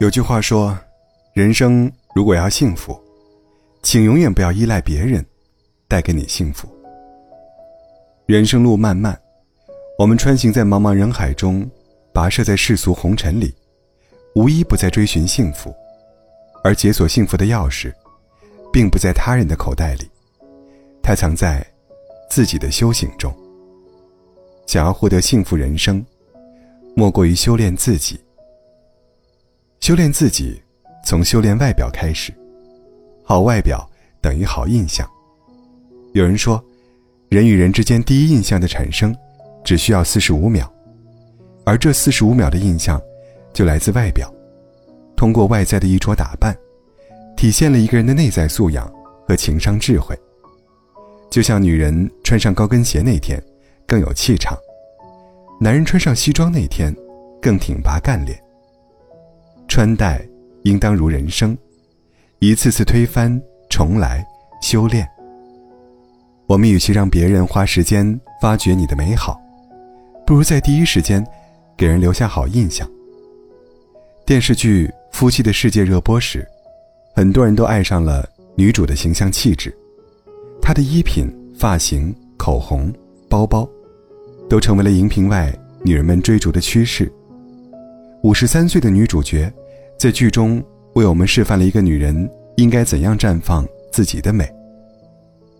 有句话说：“人生如果要幸福，请永远不要依赖别人带给你幸福。”人生路漫漫，我们穿行在茫茫人海中，跋涉在世俗红尘里，无一不在追寻幸福，而解锁幸福的钥匙，并不在他人的口袋里，它藏在自己的修行中。想要获得幸福人生，莫过于修炼自己。修炼自己，从修炼外表开始。好外表等于好印象。有人说，人与人之间第一印象的产生，只需要四十五秒，而这四十五秒的印象，就来自外表。通过外在的衣着打扮，体现了一个人的内在素养和情商智慧。就像女人穿上高跟鞋那天，更有气场；男人穿上西装那天，更挺拔干练。穿戴应当如人生，一次次推翻重来修炼。我们与其让别人花时间发掘你的美好，不如在第一时间给人留下好印象。电视剧《夫妻的世界》热播时，很多人都爱上了女主的形象气质，她的衣品、发型、口红、包包，都成为了荧屏外女人们追逐的趋势。五十三岁的女主角。在剧中为我们示范了一个女人应该怎样绽放自己的美。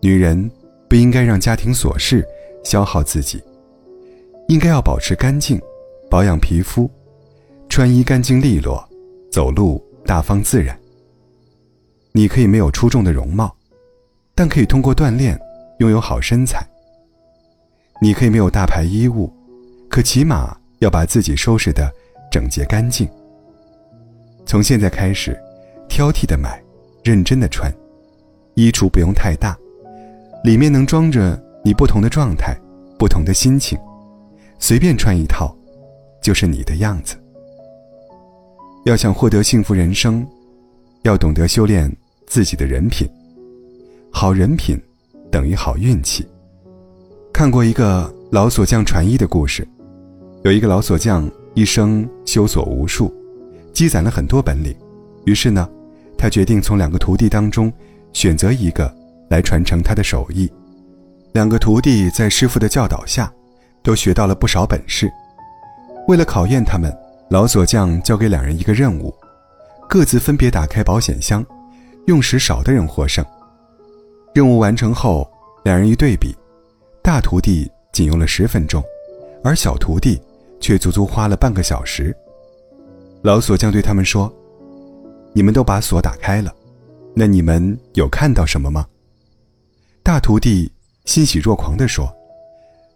女人不应该让家庭琐事消耗自己，应该要保持干净，保养皮肤，穿衣干净利落，走路大方自然。你可以没有出众的容貌，但可以通过锻炼拥有好身材。你可以没有大牌衣物，可起码要把自己。收拾的整洁干净。从现在开始，挑剔的买，认真的穿，衣橱不用太大，里面能装着你不同的状态、不同的心情，随便穿一套，就是你的样子。要想获得幸福人生，要懂得修炼自己的人品，好人品等于好运气。看过一个老锁匠传衣的故事，有一个老锁匠一生修锁无数。积攒了很多本领，于是呢，他决定从两个徒弟当中选择一个来传承他的手艺。两个徒弟在师傅的教导下，都学到了不少本事。为了考验他们，老锁匠交给两人一个任务：各自分别打开保险箱，用时少的人获胜。任务完成后，两人一对比，大徒弟仅用了十分钟，而小徒弟却足足花了半个小时。老锁匠对他们说：“你们都把锁打开了，那你们有看到什么吗？”大徒弟欣喜若狂地说：“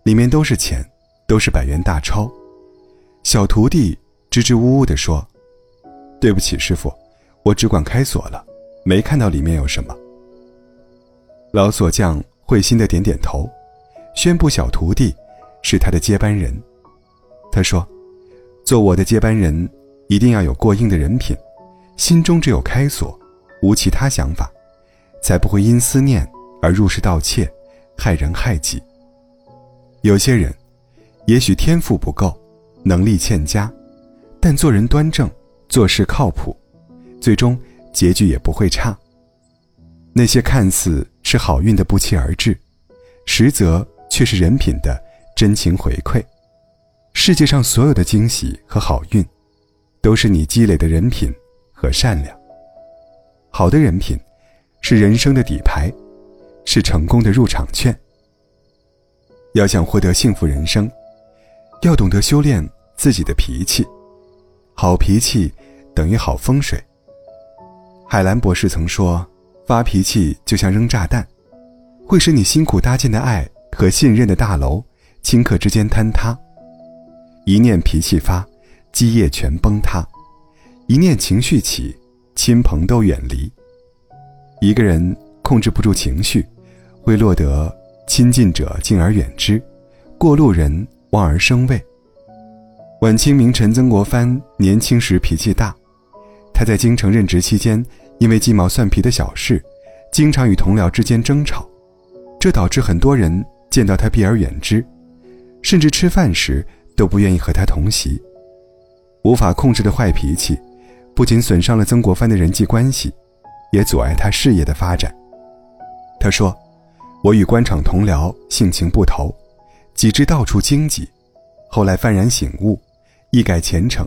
里面都是钱，都是百元大钞。”小徒弟支支吾吾地说：“对不起，师傅，我只管开锁了，没看到里面有什么。”老锁匠会心的点点头，宣布小徒弟是他的接班人。他说：“做我的接班人。”一定要有过硬的人品，心中只有开锁，无其他想法，才不会因思念而入室盗窃，害人害己。有些人，也许天赋不够，能力欠佳，但做人端正，做事靠谱，最终结局也不会差。那些看似是好运的不期而至，实则却是人品的真情回馈。世界上所有的惊喜和好运。都是你积累的人品和善良。好的人品，是人生的底牌，是成功的入场券。要想获得幸福人生，要懂得修炼自己的脾气。好脾气等于好风水。海兰博士曾说：“发脾气就像扔炸弹，会使你辛苦搭建的爱和信任的大楼，顷刻之间坍塌。一念脾气发。”基业全崩塌，一念情绪起，亲朋都远离。一个人控制不住情绪，会落得亲近者敬而远之，过路人望而生畏。晚清名臣曾国藩年轻时脾气大，他在京城任职期间，因为鸡毛蒜皮的小事，经常与同僚之间争吵，这导致很多人见到他避而远之，甚至吃饭时都不愿意和他同席。无法控制的坏脾气，不仅损伤了曾国藩的人际关系，也阻碍他事业的发展。他说：“我与官场同僚性情不投，几至到处荆棘，后来幡然醒悟，一改前程，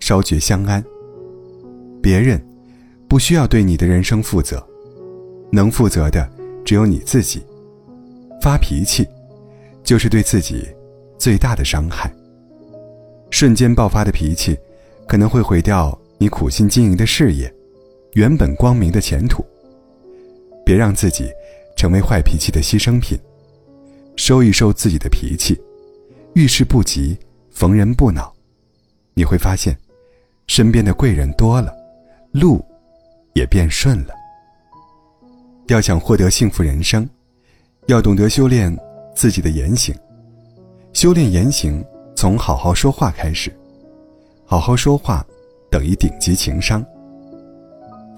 稍觉相安。别人不需要对你的人生负责，能负责的只有你自己。发脾气，就是对自己最大的伤害。”瞬间爆发的脾气，可能会毁掉你苦心经营的事业，原本光明的前途。别让自己成为坏脾气的牺牲品，收一收自己的脾气，遇事不急，逢人不恼，你会发现，身边的贵人多了，路也变顺了。要想获得幸福人生，要懂得修炼自己的言行，修炼言行。从好好说话开始，好好说话等于顶级情商。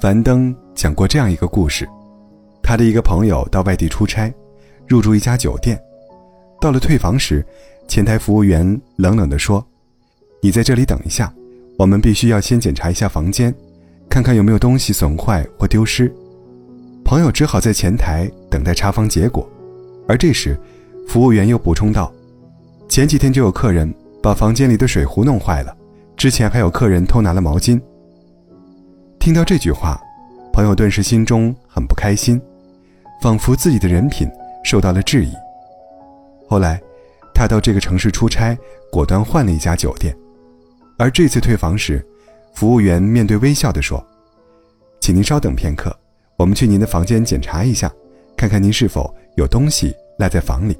樊登讲过这样一个故事：他的一个朋友到外地出差，入住一家酒店，到了退房时，前台服务员冷冷地说：“你在这里等一下，我们必须要先检查一下房间，看看有没有东西损坏或丢失。”朋友只好在前台等待查房结果，而这时，服务员又补充道。前几天就有客人把房间里的水壶弄坏了，之前还有客人偷拿了毛巾。听到这句话，朋友顿时心中很不开心，仿佛自己的人品受到了质疑。后来，他到这个城市出差，果断换了一家酒店。而这次退房时，服务员面对微笑地说：“请您稍等片刻，我们去您的房间检查一下，看看您是否有东西赖在房里。”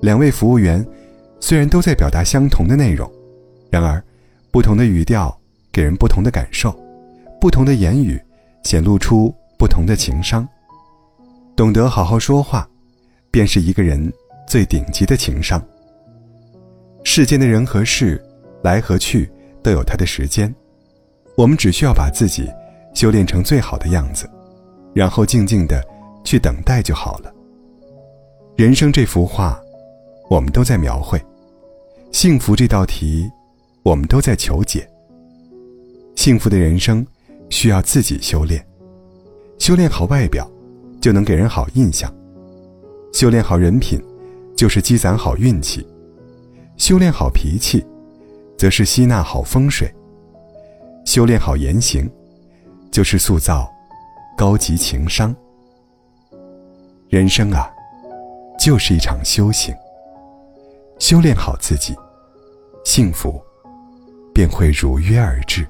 两位服务员虽然都在表达相同的内容，然而，不同的语调给人不同的感受，不同的言语显露出不同的情商。懂得好好说话，便是一个人最顶级的情商。世间的人和事，来和去都有它的时间，我们只需要把自己修炼成最好的样子，然后静静的去等待就好了。人生这幅画。我们都在描绘幸福这道题，我们都在求解。幸福的人生需要自己修炼，修炼好外表，就能给人好印象；修炼好人品，就是积攒好运气；修炼好脾气，则是吸纳好风水；修炼好言行，就是塑造高级情商。人生啊，就是一场修行。修炼好自己，幸福便会如约而至。